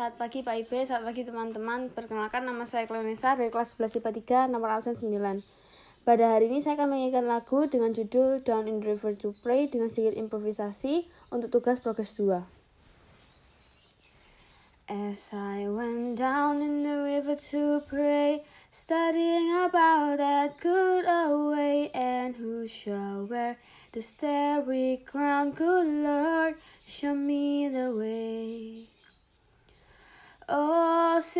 Selamat pagi Pak Ibe, selamat pagi teman-teman. Perkenalkan nama saya Cleonesa dari kelas 11 IPA 3, nomor absen 9. Pada hari ini saya akan menyanyikan lagu dengan judul Down in the River to Pray dengan sedikit improvisasi untuk tugas progres 2. As I went down in the river to pray, studying about that good away, and who shall wear the starry crown, good Lord, show me the way.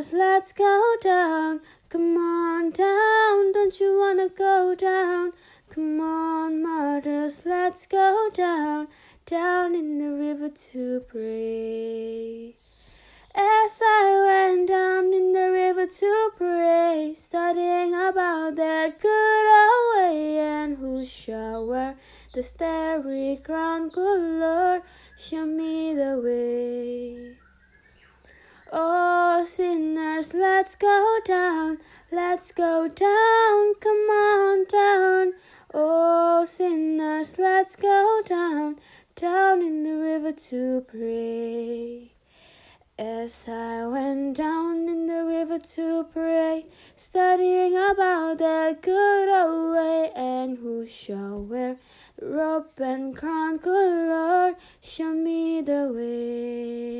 Let's go down. Come on down. Don't you wanna go down? Come on, martyrs, let's go down. Down in the river to pray. As I went down in the river to pray, studying about that good old way, and who shall wear the starry crown, good Lord, show me the way. Sinners, let's go down, let's go down, come on down. Oh, sinners, let's go down, down in the river to pray. As I went down in the river to pray, studying about that good old way, and who shall wear the robe and crown, good Lord, show me the way.